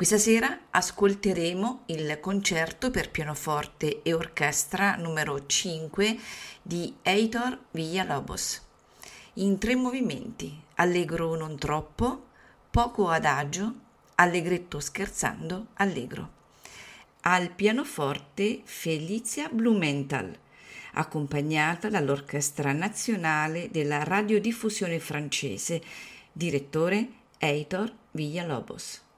Questa sera ascolteremo il concerto per pianoforte e orchestra numero 5 di Heitor Villalobos in tre movimenti: allegro non troppo, poco adagio, allegretto scherzando, allegro. Al pianoforte Felizia Blumenthal, accompagnata dall'Orchestra Nazionale della Radiodiffusione francese, direttore Heitor Villalobos.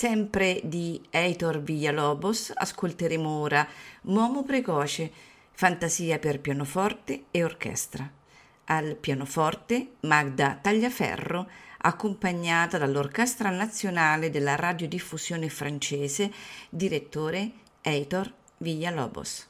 Sempre di Heitor Villalobos ascolteremo ora Momo Precoce, fantasia per pianoforte e orchestra. Al pianoforte Magda Tagliaferro, accompagnata dall'Orchestra Nazionale della Radiodiffusione francese, direttore Heitor Villalobos.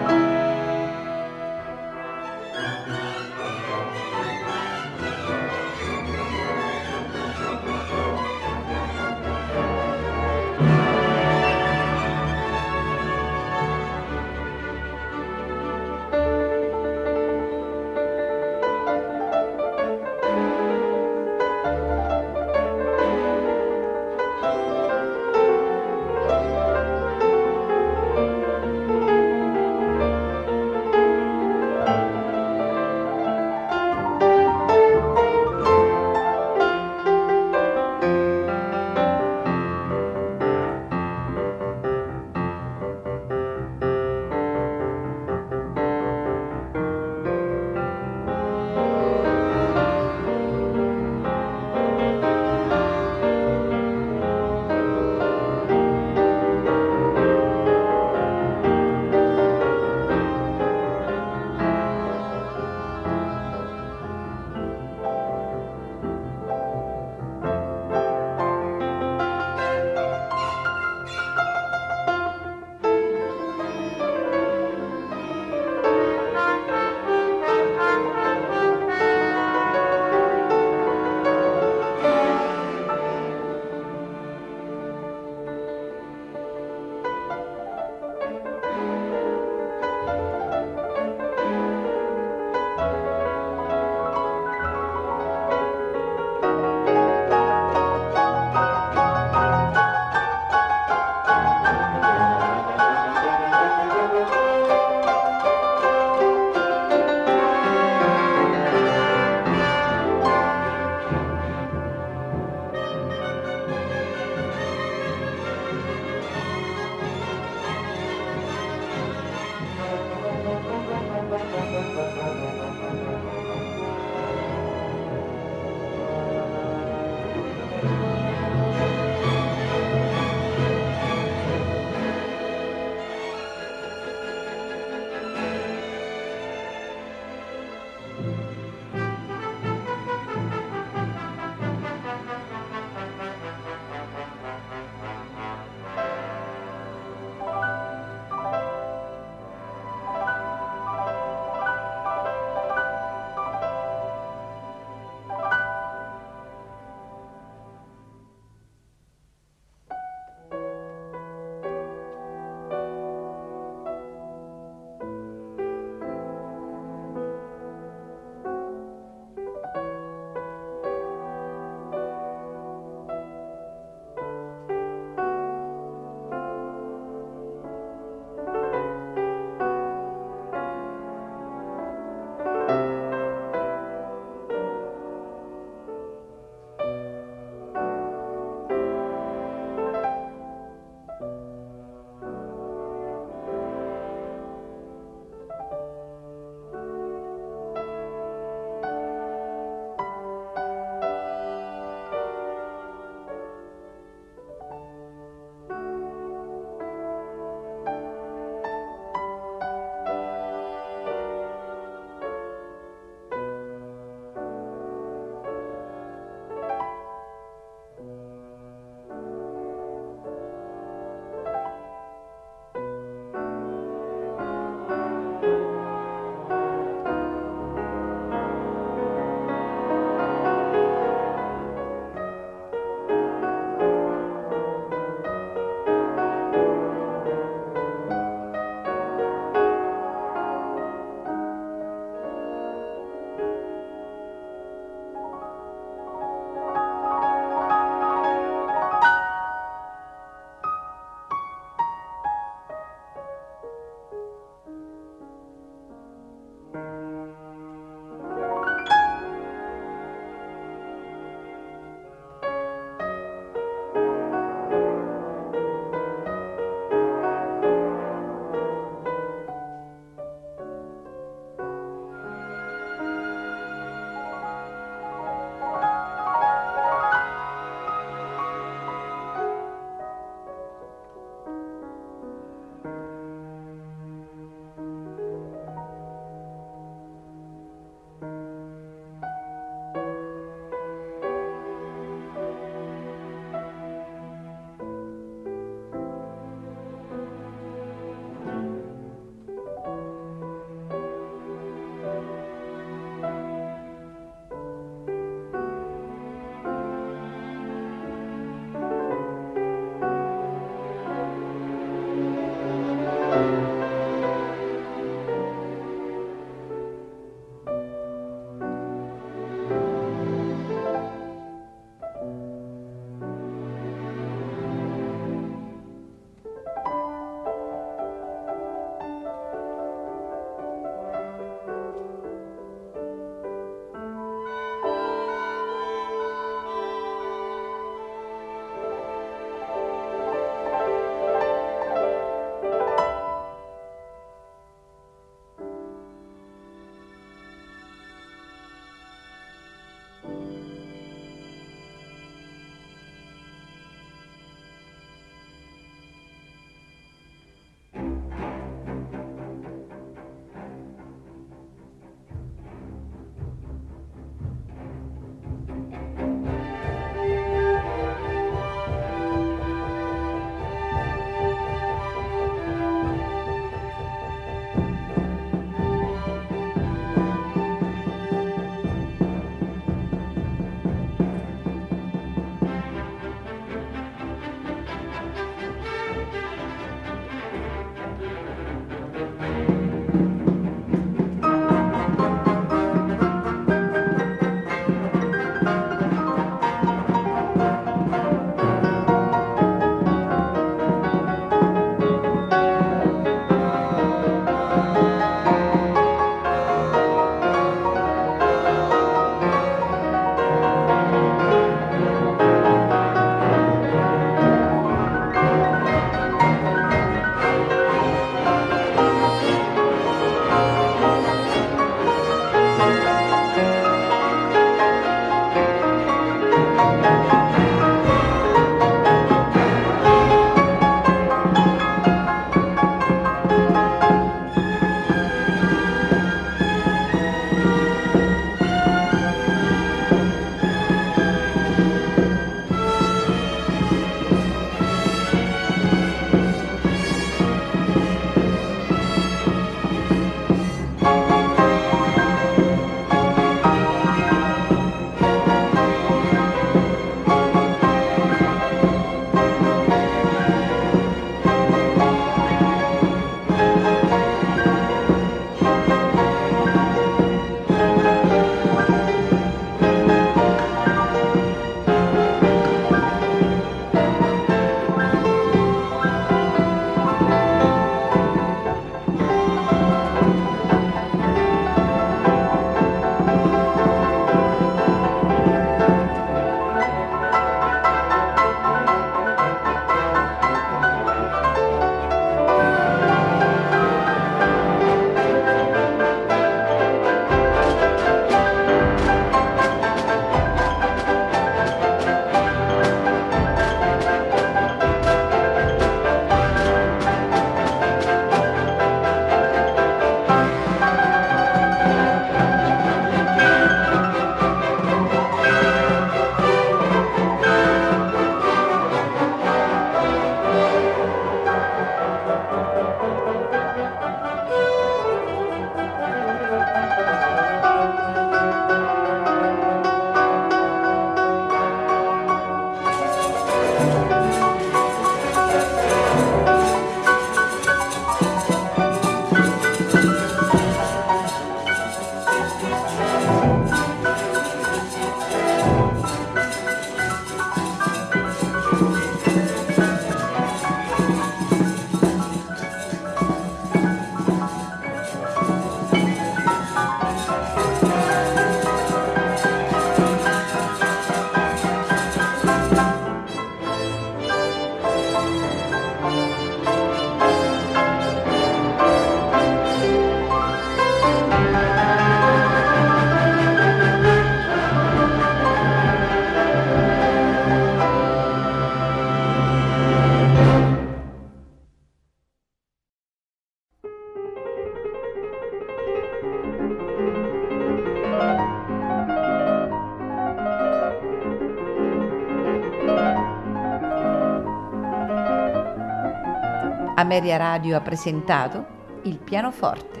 Ameria Radio ha presentato il pianoforte.